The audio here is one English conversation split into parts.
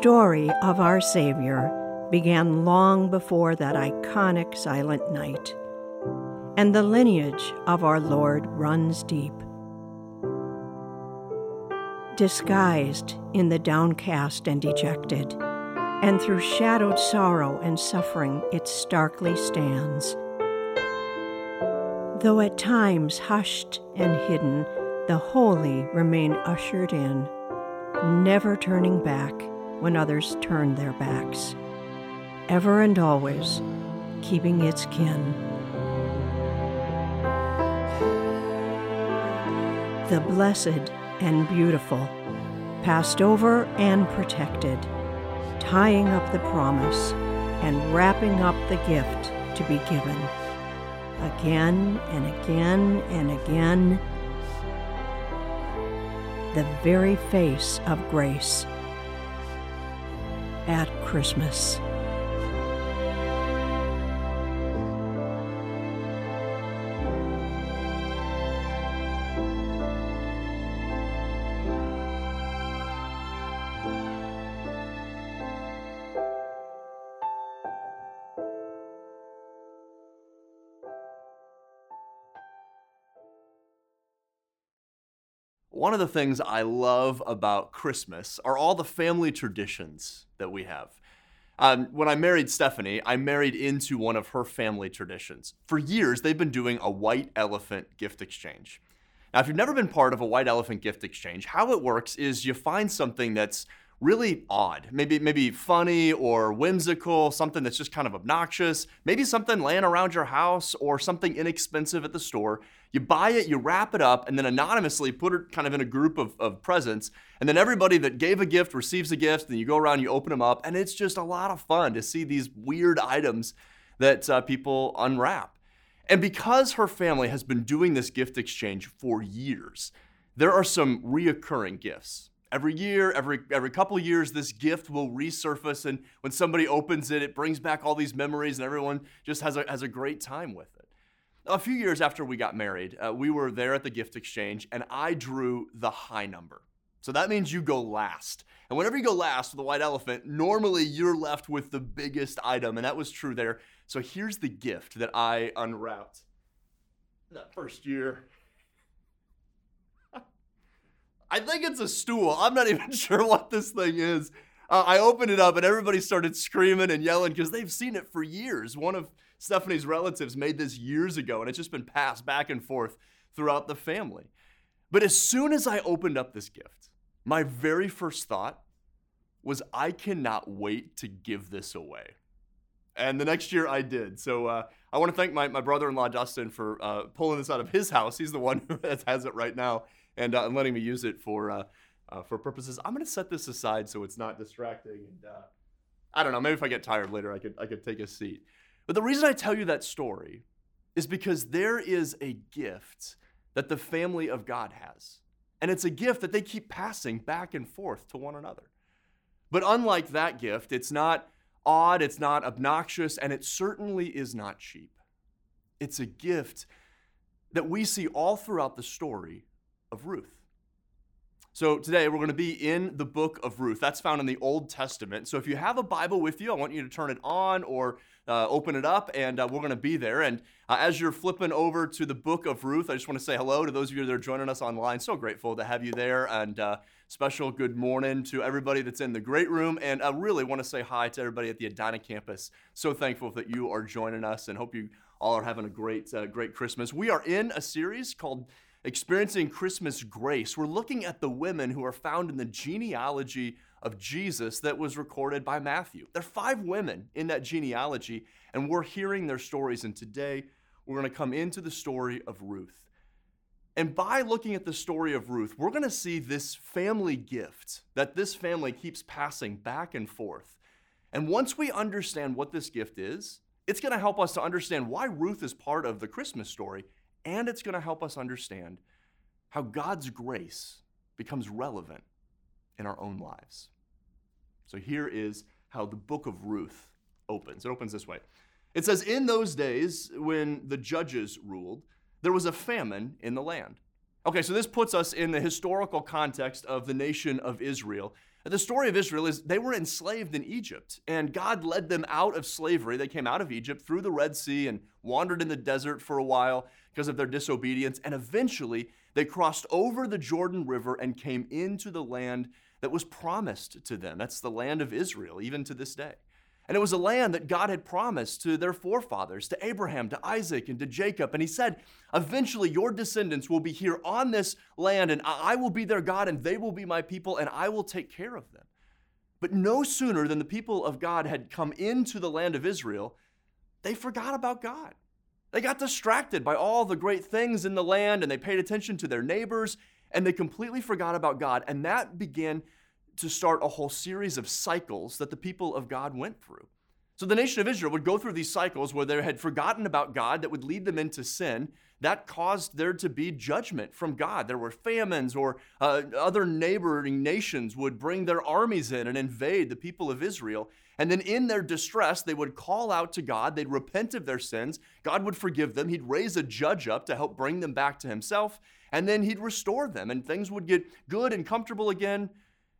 The story of our Savior began long before that iconic silent night, and the lineage of our Lord runs deep. Disguised in the downcast and dejected, and through shadowed sorrow and suffering it starkly stands. Though at times hushed and hidden, the holy remain ushered in, never turning back when others turn their backs, ever and always keeping its kin. The blessed and beautiful, passed over and protected, tying up the promise and wrapping up the gift to be given. Again and again and again, the very face of grace at Christmas. The things I love about Christmas are all the family traditions that we have. Um, when I married Stephanie, I married into one of her family traditions. For years, they've been doing a white elephant gift exchange. Now, if you've never been part of a white elephant gift exchange, how it works is you find something that's really odd, maybe maybe funny or whimsical, something that's just kind of obnoxious, maybe something laying around your house or something inexpensive at the store. You buy it, you wrap it up, and then anonymously put it kind of in a group of, of presents. And then everybody that gave a gift receives a gift, and you go around, you open them up, and it's just a lot of fun to see these weird items that uh, people unwrap. And because her family has been doing this gift exchange for years, there are some reoccurring gifts every year, every every couple years, this gift will resurface, and when somebody opens it, it brings back all these memories, and everyone just has a has a great time with it. A few years after we got married, uh, we were there at the gift exchange, and I drew the high number. So that means you go last. And whenever you go last with the white elephant, normally you're left with the biggest item, and that was true there. So here's the gift that I unwrapped that first year. I think it's a stool. I'm not even sure what this thing is. Uh, I opened it up and everybody started screaming and yelling because they've seen it for years. One of Stephanie's relatives made this years ago and it's just been passed back and forth throughout the family. But as soon as I opened up this gift, my very first thought was, I cannot wait to give this away. And the next year I did. So uh, I want to thank my, my brother in law, Dustin, for uh, pulling this out of his house. He's the one who has it right now and, uh, letting me use it for uh, uh, for purposes. I'm gonna set this aside so it's not distracting. And uh, I don't know. Maybe if I get tired later, I could I could take a seat. But the reason I tell you that story is because there is a gift that the family of God has, and it's a gift that they keep passing back and forth to one another. But unlike that gift, it's not odd, it's not obnoxious, and it certainly is not cheap. It's a gift that we see all throughout the story of Ruth. So today we're going to be in the book of Ruth. That's found in the Old Testament. So if you have a Bible with you, I want you to turn it on or uh, open it up, and uh, we're going to be there. And uh, as you're flipping over to the book of Ruth, I just want to say hello to those of you that are joining us online. So grateful to have you there, and uh, special good morning to everybody that's in the great room. And I really want to say hi to everybody at the Edina campus. So thankful that you are joining us, and hope you all are having a great, uh, great Christmas. We are in a series called experiencing Christmas grace, we're looking at the women who are found in the genealogy of Jesus that was recorded by Matthew. There are five women in that genealogy, and we're hearing their stories. And today, we're going to come into the story of Ruth. And by looking at the story of Ruth, we're going to see this family gift that this family keeps passing back and forth. And once we understand what this gift is, it's going to help us to understand why Ruth is part of the Christmas story and it's going to help us understand how God's grace becomes relevant in our own lives. So here is how the book of Ruth opens. It opens this way. It says, In those days when the judges ruled, there was a famine in the land. Okay, so this puts us in the historical context of the nation of Israel. The story of Israel is they were enslaved in Egypt, and God led them out of slavery. They came out of Egypt through the Red Sea and wandered in the desert for a while because of their disobedience, and eventually they crossed over the Jordan River and came into the land that was promised to them. That's the land of Israel, even to this day. And it was a land that God had promised to their forefathers, to Abraham, to Isaac, and to Jacob. And he said, Eventually, your descendants will be here on this land, and I will be their God, and they will be my people, and I will take care of them. But no sooner than the people of God had come into the land of Israel, they forgot about God. They got distracted by all the great things in the land, and they paid attention to their neighbors, and they completely forgot about God. And that began to start a whole series of cycles that the people of God went through. So the nation of Israel would go through these cycles where they had forgotten about God that would lead them into sin. That caused there to be judgment from God. There were famines, or uh, other neighboring nations would bring their armies in and invade the people of Israel. And then in their distress, they would call out to God. They'd repent of their sins. God would forgive them. He'd raise a judge up to help bring them back to Himself. And then He'd restore them, and things would get good and comfortable again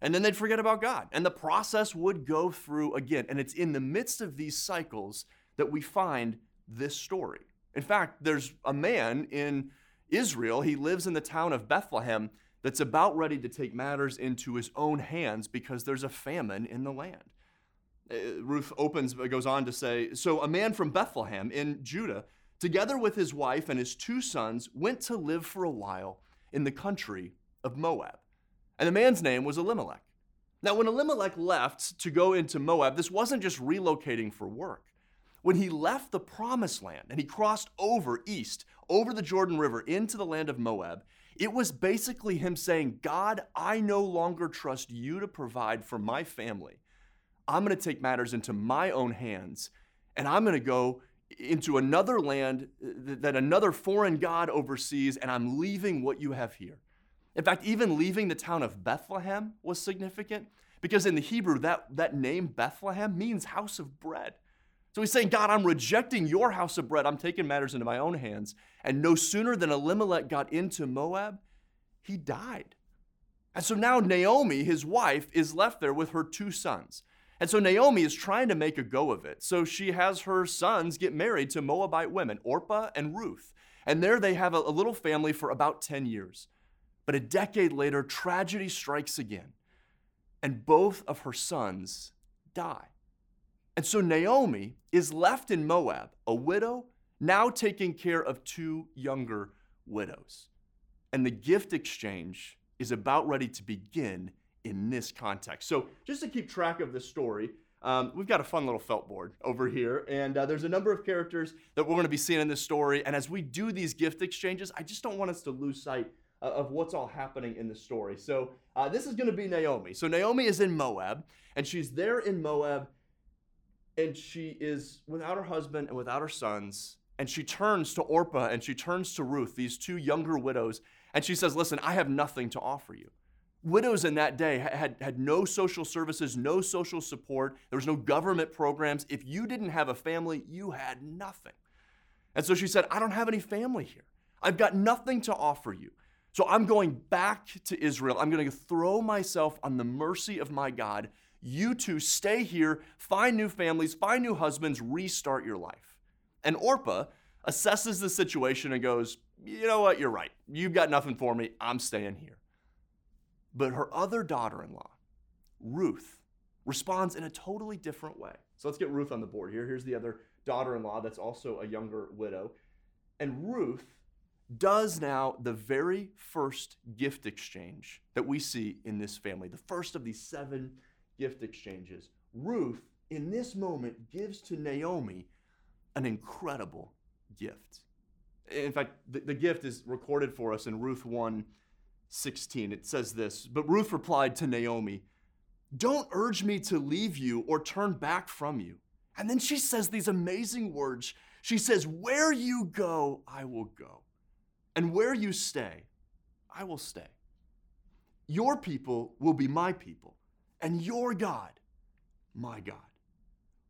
and then they'd forget about God. And the process would go through again. And it's in the midst of these cycles that we find this story. In fact, there's a man in Israel, he lives in the town of Bethlehem, that's about ready to take matters into his own hands because there's a famine in the land. Uh, Ruth opens, goes on to say So a man from Bethlehem in Judah, together with his wife and his two sons, went to live for a while in the country of Moab. And the man's name was Elimelech. Now, when Elimelech left to go into Moab, this wasn't just relocating for work. When he left the promised land and he crossed over east, over the Jordan River into the land of Moab, it was basically him saying, God, I no longer trust you to provide for my family. I'm going to take matters into my own hands and I'm going to go into another land that another foreign God oversees, and I'm leaving what you have here. In fact, even leaving the town of Bethlehem was significant because in the Hebrew, that, that name Bethlehem means house of bread. So he's saying, God, I'm rejecting your house of bread. I'm taking matters into my own hands. And no sooner than Elimelech got into Moab, he died. And so now Naomi, his wife, is left there with her two sons. And so Naomi is trying to make a go of it. So she has her sons get married to Moabite women, Orpah and Ruth. And there they have a, a little family for about 10 years. But a decade later, tragedy strikes again, and both of her sons die. And so Naomi is left in Moab, a widow, now taking care of two younger widows. And the gift exchange is about ready to begin in this context. So, just to keep track of the story, um, we've got a fun little felt board over here, and uh, there's a number of characters that we're going to be seeing in this story. And as we do these gift exchanges, I just don't want us to lose sight of what's all happening in the story. So uh, this is going to be Naomi. So Naomi is in Moab, and she's there in Moab, and she is without her husband and without her sons. And she turns to Orpah and she turns to Ruth, these two younger widows, and she says, Listen, I have nothing to offer you. Widows in that day had, had no social services, no social support. There was no government programs. If you didn't have a family, you had nothing. And so she said, I don't have any family here. I've got nothing to offer you. So I'm going back to Israel. I'm going to throw myself on the mercy of my God. You two stay here, find new families, find new husbands, restart your life. And Orpah assesses the situation and goes, You know what? You're right. You've got nothing for me. I'm staying here. But her other daughter in law, Ruth, responds in a totally different way. So let's get Ruth on the board here. Here's the other daughter in law that's also a younger widow. And Ruth does now the very first gift exchange that we see in this family, the first of these seven gift exchanges. Ruth, in this moment, gives to Naomi an incredible gift. In fact, the, the gift is recorded for us in Ruth 1 16. It says this But Ruth replied to Naomi, Don't urge me to leave you or turn back from you. And then she says these amazing words. She says, Where you go, I will go and where you stay, I will stay. Your people will be my people, and your God, my God.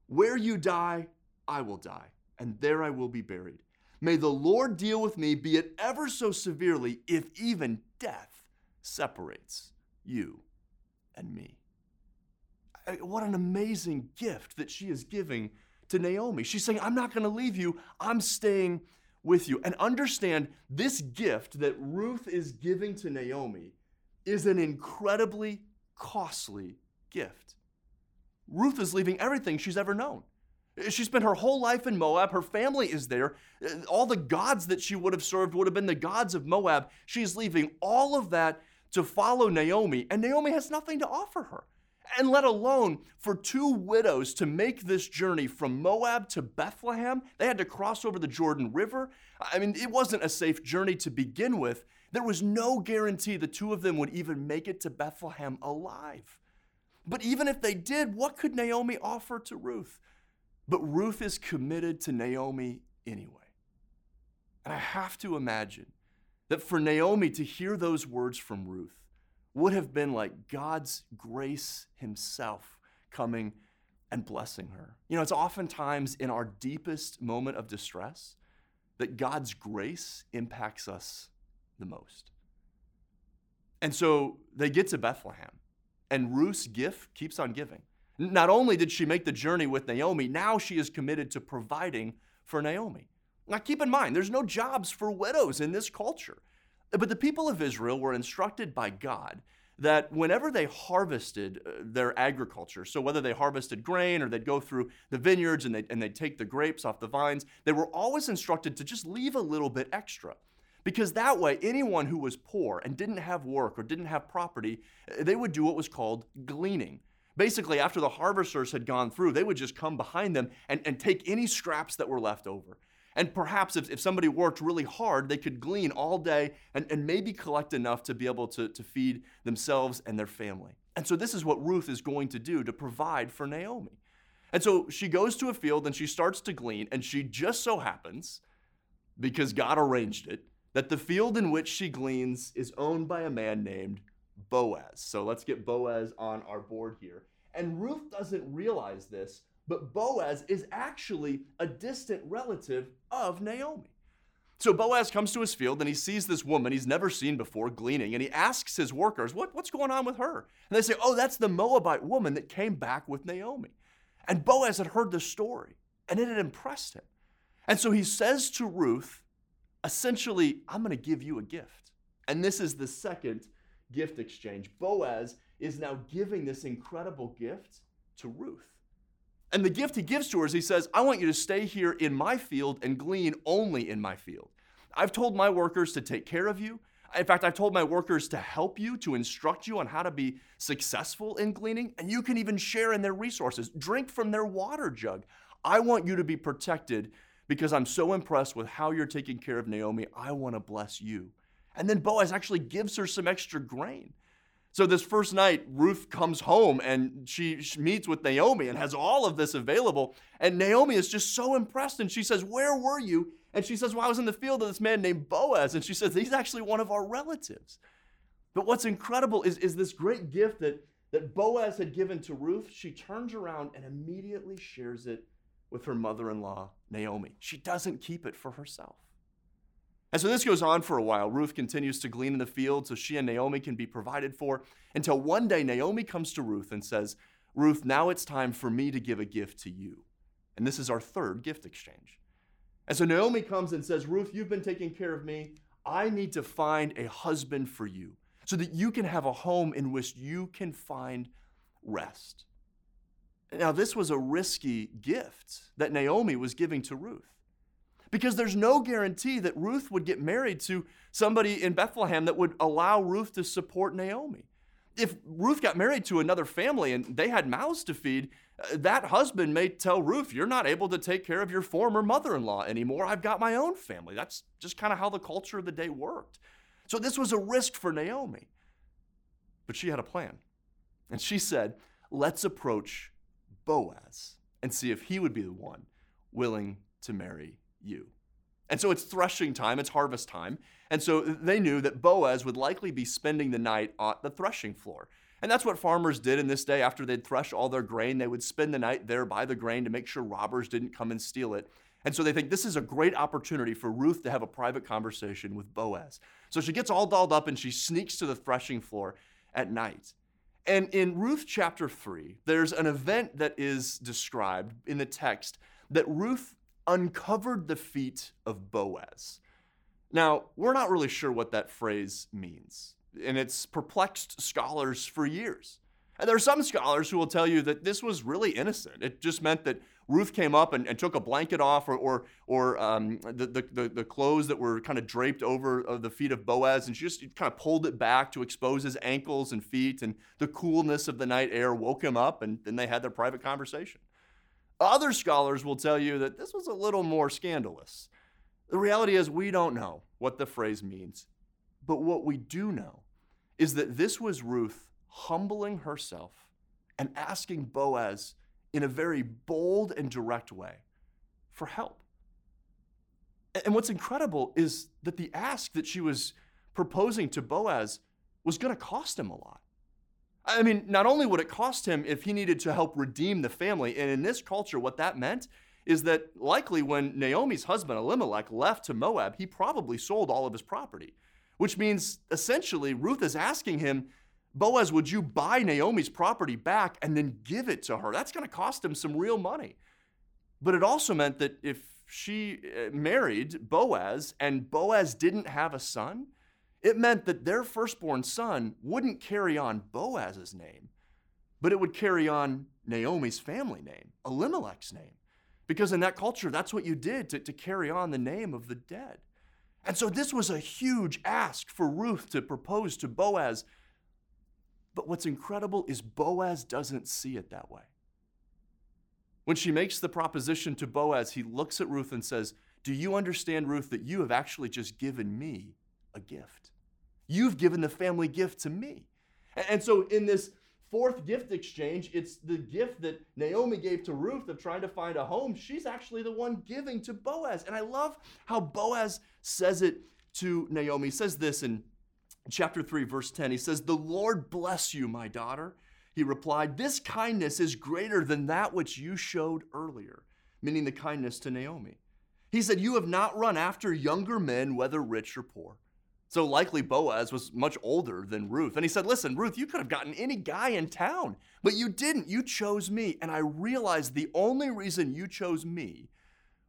Where you die, I will die, and there I will be buried. May the Lord deal with me, be it ever so severely, if even death separates you and me. What an amazing gift that she is giving to Naomi. She's saying, I'm not going to leave you, I'm staying with you. And understand this gift that Ruth is giving to Naomi is an incredibly costly gift. Ruth is leaving everything she's ever known. She spent her whole life in Moab. Her family is there. All the gods that she would have served would have been the gods of Moab. She's leaving all of that to follow Naomi, and Naomi has nothing to offer her. And let alone for two widows to make this journey from Moab to Bethlehem, they had to cross over the Jordan River. I mean, it wasn't a safe journey to begin with. There was no guarantee the two of them would even make it to Bethlehem alive. But even if they did, what could Naomi offer to Ruth? But Ruth is committed to Naomi anyway. And I have to imagine that for Naomi to hear those words from Ruth would have been like God's grace Himself coming and blessing her. You know, it's oftentimes in our deepest moment of distress that God's grace impacts us the most. And so they get to Bethlehem, and Ruth's gift keeps on giving. Not only did she make the journey with Naomi, now she is committed to providing for Naomi. Now, keep in mind, there's no jobs for widows in this culture. But the people of Israel were instructed by God that whenever they harvested uh, their agriculture, so whether they harvested grain or they'd go through the vineyards and they'd, and they'd take the grapes off the vines, they were always instructed to just leave a little bit extra. Because that way, anyone who was poor and didn't have work or didn't have property, uh, they would do what was called gleaning. Basically, after the harvesters had gone through, they would just come behind them and, and take any scraps that were left over. And perhaps if, if somebody worked really hard, they could glean all day and, and maybe collect enough to be able to, to feed themselves and their family. And so this is what Ruth is going to do to provide for Naomi. And so she goes to a field and she starts to glean, and she just so happens, because God arranged it, that the field in which she gleans is owned by a man named Boaz. So let's get Boaz on our board here. And Ruth doesn't realize this, but Boaz is actually a distant relative of Naomi. So Boaz comes to his field and he sees this woman he's never seen before gleaning, and he asks his workers, what, What's going on with her? And they say, Oh, that's the Moabite woman that came back with Naomi. And Boaz had heard the story, and it had impressed him. And so he says to Ruth, essentially, I'm going to give you a gift. And this is the second gift exchange. Boaz is now giving this incredible gift to Ruth. And the gift he gives to her is he says, I want you to stay here in my field and glean only in my field. I've told my workers to take care of you. In fact, I've told my workers to help you, to instruct you on how to be successful in gleaning, and you can even share in their resources. Drink from their water jug. I want you to be protected because I'm so impressed with how you're taking care of Naomi. I want to bless you. And then Boaz actually gives her some extra grain. So this first night, Ruth comes home and she, she, meets with Naomi and has all of this available. And Naomi is just so impressed. And she says, Where were you? And she says, Well, I was in the field of this man named Boaz. And she says, He's actually one of our relatives. But what's incredible is, is this great gift that, that Boaz had given to Ruth. She turns around and immediately shares it with her mother in law, Naomi. She doesn't keep it for herself. And so this goes on for a while. Ruth continues to glean in the field so she and Naomi can be provided for until one day Naomi comes to Ruth and says, Ruth, now it's time for me to give a gift to you. And this is our third gift exchange. And so Naomi comes and says, Ruth, you've been taking care of me. I need to find a husband for you so that you can have a home in which you can find rest. Now, this was a risky gift that Naomi was giving to Ruth because there's no guarantee that Ruth would get married to somebody in Bethlehem that would allow Ruth to support Naomi. If Ruth got married to another family and they had mouths to feed, uh, that husband may tell Ruth, You're not able to take care of your former mother in law anymore. I've got my own family. That's just kind of how the culture of the day worked. So this was a risk for Naomi. But she had a plan. And she said, Let's approach Boaz and see if he would be the one willing to marry you. And so it's threshing time, it's harvest time. And so they knew that Boaz would likely be spending the night on the threshing floor. And that's what farmers did in this day. After they'd thresh all their grain, they would spend the night there by the grain to make sure robbers didn't come and steal it. And so they think this is a great opportunity for Ruth to have a private conversation with Boaz. So she gets all dolled up and she sneaks to the threshing floor at night. And in Ruth chapter 3, there's an event that is described in the text that Ruth uncovered the feet of Boaz. Now, we're not really sure what that phrase means, and it's perplexed scholars for years. And there are some scholars who will tell you that this was really innocent. It just meant that Ruth came up and, and took a blanket off or, or, or um, the, the, the, clothes that were kind of draped over the feet of Boaz, and she just kind of pulled it back to expose his ankles and feet, and the coolness of the night air woke him up, and then they had their private conversation. Other scholars will tell you that this was a little more scandalous. The reality is, we don't know what the phrase means, but what we do know is that this was Ruth humbling herself and asking Boaz in a very bold and direct way for help. And what's incredible is that the ask that she was proposing to Boaz was going to cost him a lot. I mean, not only would it cost him if he needed to help redeem the family, and in this culture, what that meant is that likely when Naomi's husband Elimelech left to Moab, he probably sold all of his property, which means essentially Ruth is asking him Boaz, would you buy Naomi's property back and then give it to her? That's going to cost him some real money. But it also meant that if she uh, married Boaz and Boaz didn't have a son, it meant that their firstborn son wouldn't carry on Boaz's name, but it would carry on Naomi's family name, Elimelech's name. Because in that culture, that's what you did to, to carry on the name of the dead. And so this was a huge ask for Ruth to propose to Boaz but what's incredible is Boaz doesn't see it that way. When she makes the proposition to Boaz, he looks at Ruth and says, Do you understand, Ruth, that you have actually just given me a gift? You've given the family gift to me. And so, in this fourth gift exchange, it's the gift that Naomi gave to Ruth of trying to find a home. She's actually the one giving to Boaz. And I love how Boaz says it to Naomi. He says this in chapter 3, verse 10, he says, The Lord bless you, my daughter. He replied, This kindness is greater than that which you showed earlier, meaning the kindness to Naomi. He said, You have not run after younger men, whether rich or poor. So likely Boaz was much older than Ruth. And he said, Listen, Ruth, you could have gotten any guy in town, but you didn't. You chose me. And I realized the only reason you chose me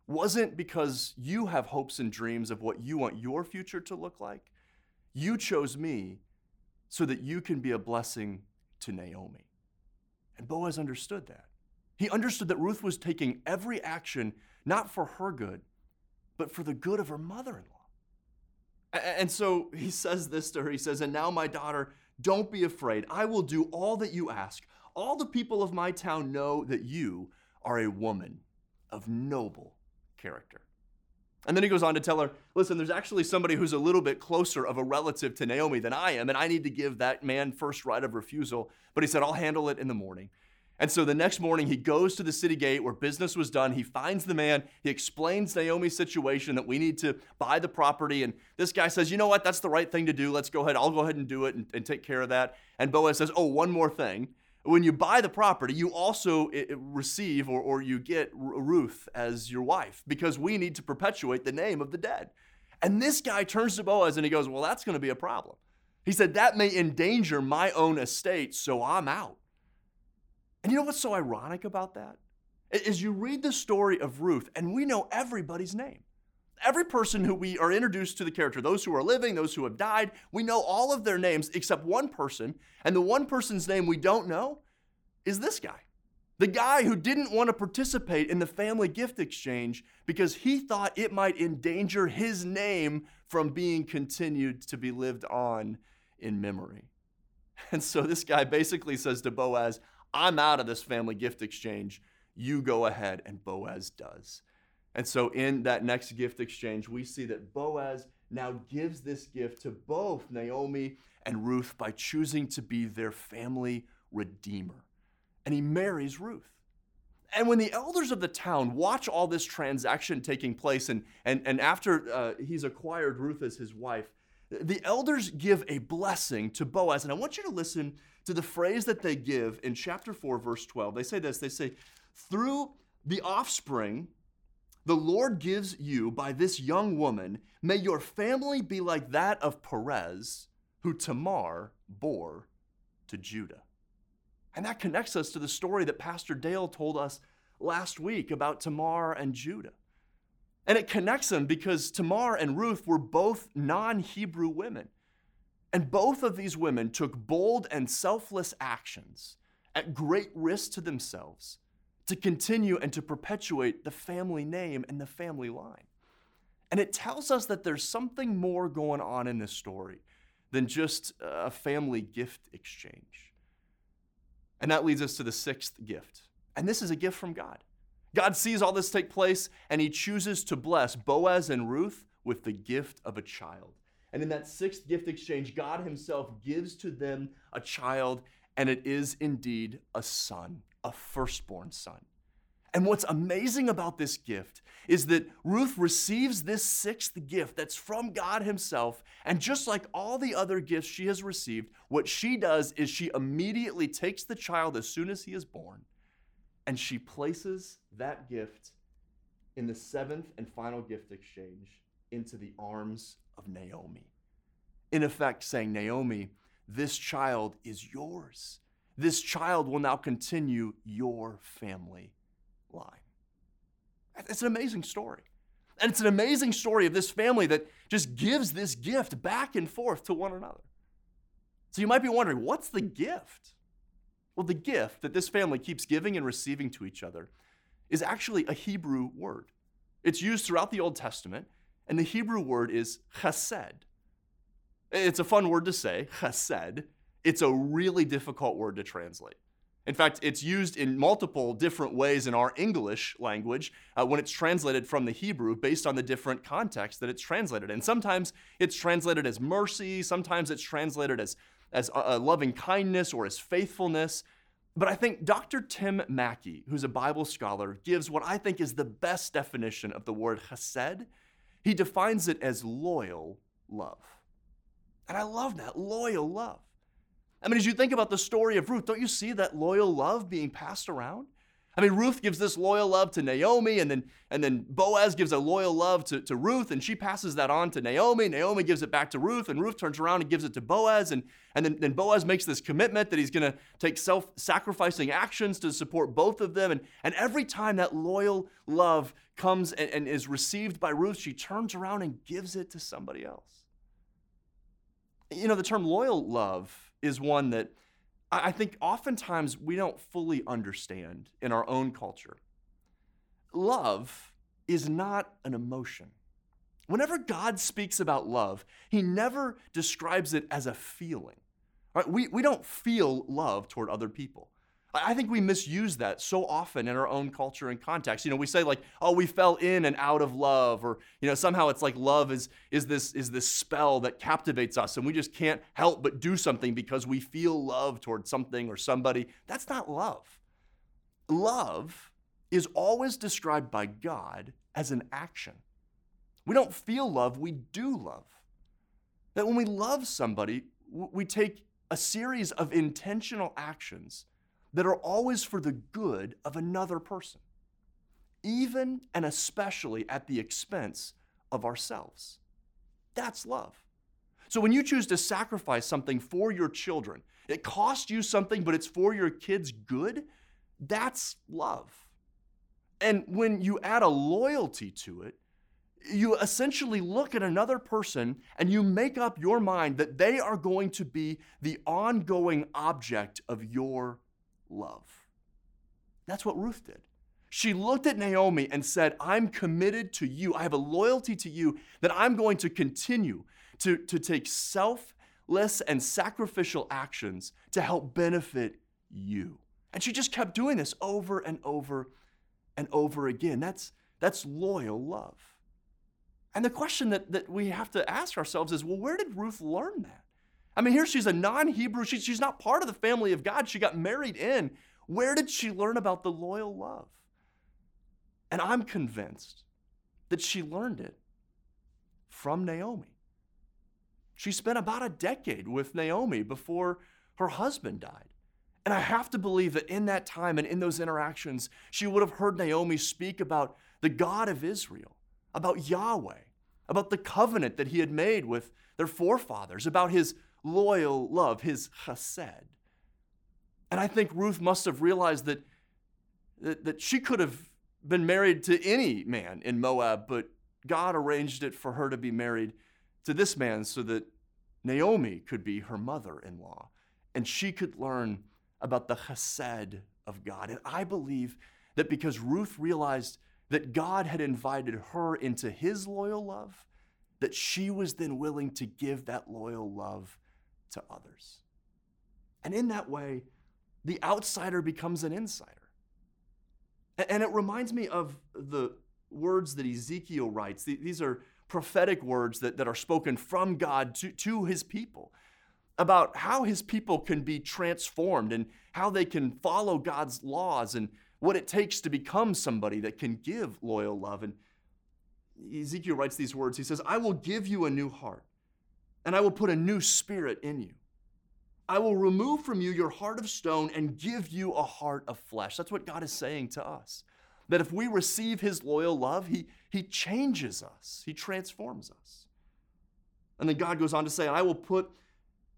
wasn't because you have hopes and dreams of what you want your future to look like. You chose me so that you can be a blessing to Naomi. And Boaz understood that. He understood that Ruth was taking every action not for her good, but for the good of her mother in law. And so he says this to her He says, And now, my daughter, don't be afraid. I will do all that you ask. All the people of my town know that you are a woman of noble character. And then he goes on to tell her, listen, there's actually somebody who's a little bit closer of a relative to Naomi than I am, and I need to give that man first right of refusal. But he said, I'll handle it in the morning. And so the next morning, he goes to the city gate where business was done. He finds the man. He explains Naomi's situation that we need to buy the property. And this guy says, You know what? That's the right thing to do. Let's go ahead. I'll go ahead and do it and, and take care of that. And Boaz says, Oh, one more thing when you buy the property, you also receive or, or you get Ruth as your wife because we need to perpetuate the name of the dead. And this guy turns to Boaz and he goes, Well, that's going to be a problem. He said, That may endanger my own estate, so I'm out. And you know what's so ironic about that? Is you read the story of Ruth, and we know everybody's name. Every person who we are introduced to the character, those who are living, those who have died, we know all of their names except one person. And the one person's name we don't know is this guy. The guy who didn't want to participate in the family gift exchange because he thought it might endanger his name from being continued to be lived on in memory. And so this guy basically says to Boaz, I'm out of this family gift exchange. You go ahead. And Boaz does. And so, in that next gift exchange, we see that Boaz now gives this gift to both Naomi and Ruth by choosing to be their family redeemer. And he marries Ruth. And when the elders of the town watch all this transaction taking place, and, and, and after uh, he's acquired Ruth as his wife, the elders give a blessing to Boaz. And I want you to listen to the phrase that they give in chapter 4, verse 12. They say this they say, Through the offspring the Lord gives you by this young woman, may your family be like that of Perez, who Tamar bore to Judah. And that connects us to the story that Pastor Dale told us last week about Tamar and Judah. And it connects them because Tamar and Ruth were both non Hebrew women. And both of these women took bold and selfless actions at great risk to themselves to continue and to perpetuate the family name and the family line. And it tells us that there's something more going on in this story than just a family gift exchange. And that leads us to the sixth gift. And this is a gift from God. God sees all this take place and he chooses to bless Boaz and Ruth with the gift of a child. And in that sixth gift exchange, God himself gives to them a child, and it is indeed a son, a firstborn son. And what's amazing about this gift is that Ruth receives this sixth gift that's from God Himself. And just like all the other gifts she has received, what she does is she immediately takes the child as soon as he is born and she places that gift in the seventh and final gift exchange into the arms of Naomi. In effect, saying, Naomi, this child is yours. This child will now continue your family line. It's an amazing story. And it's an amazing story of this family that just gives this gift back and forth to one another. So you might be wondering, what's the gift? Well, the gift that this family keeps giving and receiving to each other is actually a Hebrew word. It's used throughout the Old Testament, and the Hebrew word is chesed. It's a fun word to say, chesed. It's a really difficult word to translate. In fact, it's used in multiple different ways in our English language uh, when it's translated from the Hebrew based on the different context that it's translated in. Sometimes it's translated as mercy, sometimes it's translated as, as a, a loving kindness or as faithfulness. But I think Dr. Tim Mackie, who's a Bible scholar, gives what I think is the best definition of the word chesed. He defines it as loyal love. And I love that loyal love. I mean, as you think about the story of Ruth, don't you see that loyal love being passed around? I mean, Ruth gives this loyal love to Naomi, and then, and then Boaz gives a loyal love to, to Ruth, and she passes that on to Naomi. Naomi gives it back to Ruth, and Ruth turns around and gives it to Boaz. And, and then, then Boaz makes this commitment that he's going to take self sacrificing actions to support both of them. And, and every time that loyal love comes and, and is received by Ruth, she turns around and gives it to somebody else. You know, the term loyal love is one that I think oftentimes we don't fully understand in our own culture. Love is not an emotion. Whenever God speaks about love, he never describes it as a feeling. Right? We, we don't feel love toward other people. I think we misuse that so often in our own culture and context. You know, we say like, "Oh, we fell in and out of love," or you know, somehow it's like love is is this is this spell that captivates us, and we just can't help but do something because we feel love toward something or somebody. That's not love. Love is always described by God as an action. We don't feel love; we do love. That when we love somebody, we take a series of intentional actions that are always for the good of another person, even and especially at the expense of ourselves. That's love. So when you choose to sacrifice something for your children, it costs you something, but it's for your kids' good, that's love. And when you add a loyalty to it, you essentially look at another person and you make up your mind that they are going to be the ongoing object of your love. That's what Ruth did. She looked at Naomi and said, I'm committed to you. I have a loyalty to you that I'm going to continue to, to take selfless and sacrificial actions to help benefit you. And she just kept doing this over and over and over again. That's, that's loyal love. And the question that, that we have to ask ourselves is well, where did Ruth learn that? I mean, here she's a non Hebrew. She, she's not part of the family of God. She got married in. Where did she learn about the loyal love? And I'm convinced that she learned it from Naomi. She spent about a decade with Naomi before her husband died. And I have to believe that in that time and in those interactions, she would have heard Naomi speak about the God of Israel, about Yahweh, about the covenant that he had made with their forefathers, about his loyal love, his chesed. And I think Ruth must have realized that, that, that she could have been married to any man in Moab, but God arranged it for her to be married to this man so that Naomi could be her mother in law and she could learn about the chesed of God. And I believe that because Ruth realized that God had invited her into his loyal love, that she was then willing to give that loyal love to others. And in that way, the outsider becomes an insider. And it reminds me of the words that Ezekiel writes. These are prophetic words that, that are spoken from God to, to his people about how his people can be transformed and how they can follow God's laws and what it takes to become somebody that can give loyal love. And Ezekiel writes these words He says, I will give you a new heart, and I will put a new spirit in you. I will remove from you your heart of stone and give you a heart of flesh. That's what God is saying to us. That if we receive his loyal love, he, he changes us, he transforms us. And then God goes on to say, I will put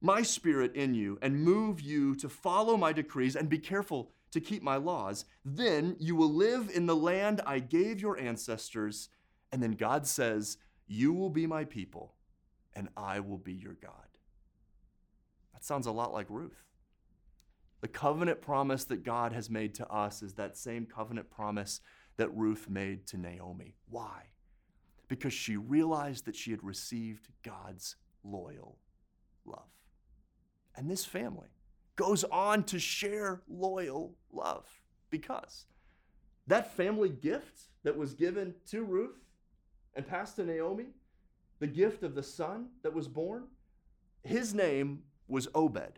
my spirit in you and move you to follow my decrees and be careful to keep my laws. Then you will live in the land I gave your ancestors. And then God says, You will be my people, and I will be your God. That sounds a lot like Ruth. The covenant promise that God has made to us is that same covenant promise that Ruth made to Naomi. Why? Because she realized that she had received God's loyal love. And this family goes on to share loyal love because that family gift that was given to Ruth and passed to Naomi, the gift of the son that was born, his name was Obed.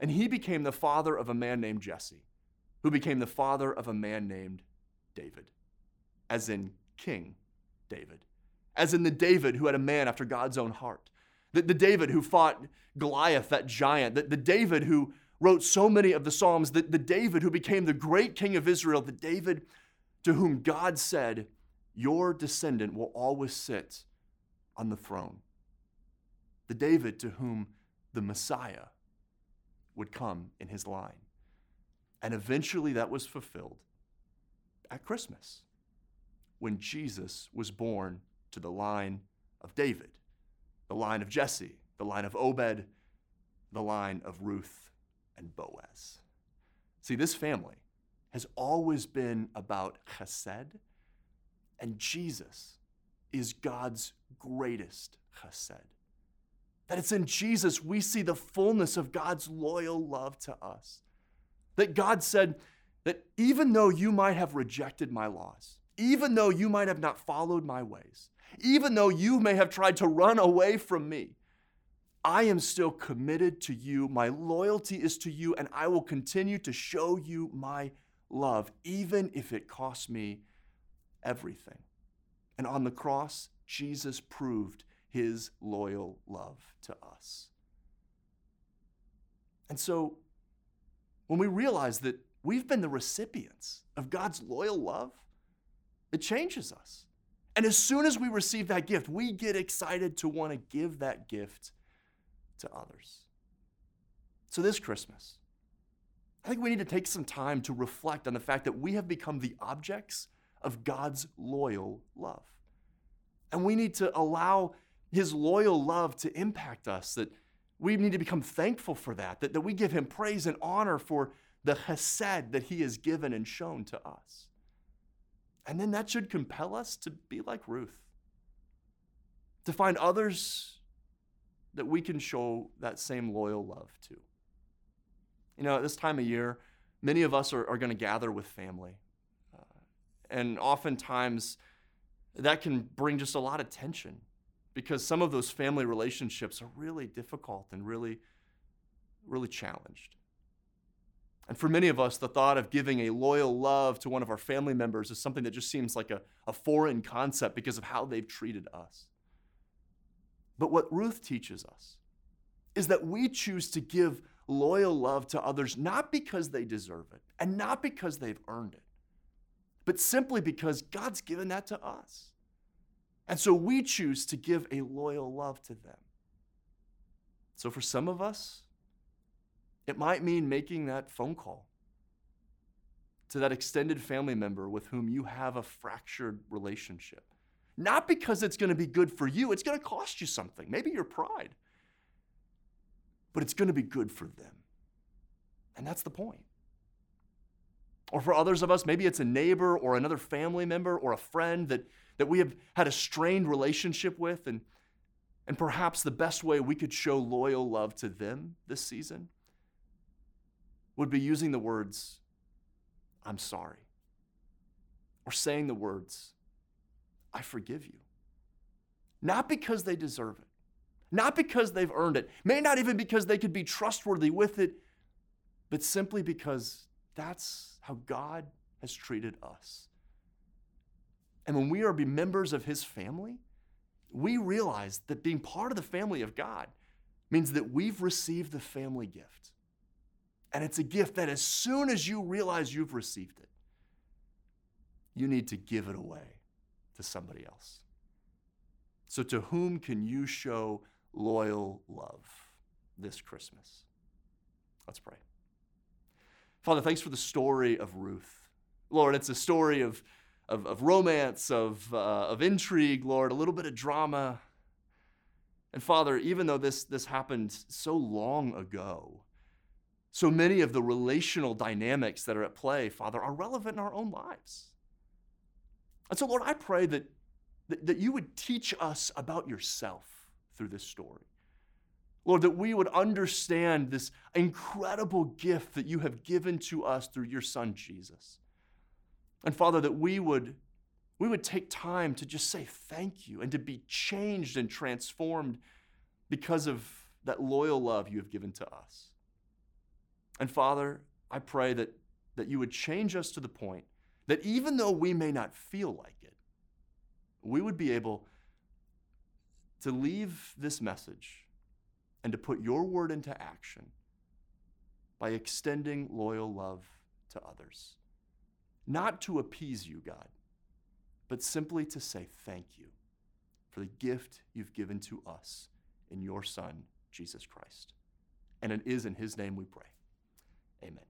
And he became the father of a man named Jesse, who became the father of a man named David, as in King David, as in the David who had a man after God's own heart, the, the David who fought Goliath, that giant, the, the David who wrote so many of the Psalms, the, the David who became the great king of Israel, the David to whom God said, Your descendant will always sit on the throne. The David to whom the Messiah would come in his line. And eventually that was fulfilled at Christmas when Jesus was born to the line of David, the line of Jesse, the line of Obed, the line of Ruth and Boaz. See, this family has always been about chesed, and Jesus is God's greatest chesed. That it's in Jesus we see the fullness of God's loyal love to us. That God said that even though you might have rejected my laws, even though you might have not followed my ways, even though you may have tried to run away from me, I am still committed to you. My loyalty is to you, and I will continue to show you my love, even if it costs me everything. And on the cross, Jesus proved his loyal love to us. And so, when we realize that we've been the recipients of God's loyal love, it changes us. And as soon as we receive that gift, we get excited to want to give that gift to others. So, this Christmas, I think we need to take some time to reflect on the fact that we have become the objects of God's loyal love. And we need to allow his loyal love to impact us, that we need to become thankful for that, that, that we give him praise and honor for the chesed that he has given and shown to us. And then that should compel us to be like Ruth, to find others that we can show that same loyal love to. You know, at this time of year, many of us are, are going to gather with family. And oftentimes, that can bring just a lot of tension because some of those family relationships are really difficult and really, really challenged. And for many of us, the thought of giving a loyal love to one of our family members is something that just seems like a, a foreign concept because of how they've treated us. But what Ruth teaches us is that we choose to give loyal love to others not because they deserve it and not because they've earned it, but simply because God's given that to us. And so we choose to give a loyal love to them. So for some of us, It might mean making that phone call to that extended family member with whom you have a fractured relationship. Not because it's going to be good for you, it's going to cost you something, maybe your pride, but it's going to be good for them. And that's the point. Or for others of us, maybe it's a neighbor or another family member or a friend that, that we have had a strained relationship with. And, and perhaps the best way we could show loyal love to them this season would be using the words, I'm sorry. Or saying the words, I forgive you. Not because they deserve it, not because they've earned it, may not even because they could be trustworthy with it, but simply because that's how God has treated us. And when we are members of His family, we realize that being part of the family of God means that we've received the family gift. And it's a gift that as soon as you realize you've received it, you need to give it away to somebody else. So, to whom can you show loyal love this Christmas? Let's pray. Father, thanks for the story of Ruth. Lord, it's a story of, of, of romance, of, uh, of intrigue, Lord, a little bit of drama. And Father, even though this, this happened so long ago, so many of the relational dynamics that are at play, Father, are relevant in our own lives. And so, Lord, I pray that, that, that you would teach us about yourself through this story. Lord, that we would understand this incredible gift that you have given to us through your Son, Jesus. And Father, that we would, we would take time to just say thank you and to be changed and transformed because of that loyal love you have given to us. And Father, I pray that, that you would change us to the point that even though we may not feel like it, we would be able to leave this message and to put your word into action by extending loyal love to others. Not to appease you, God, but simply to say thank you for the gift you've given to us in your Son, Jesus Christ. And it is in his name we pray. Amen.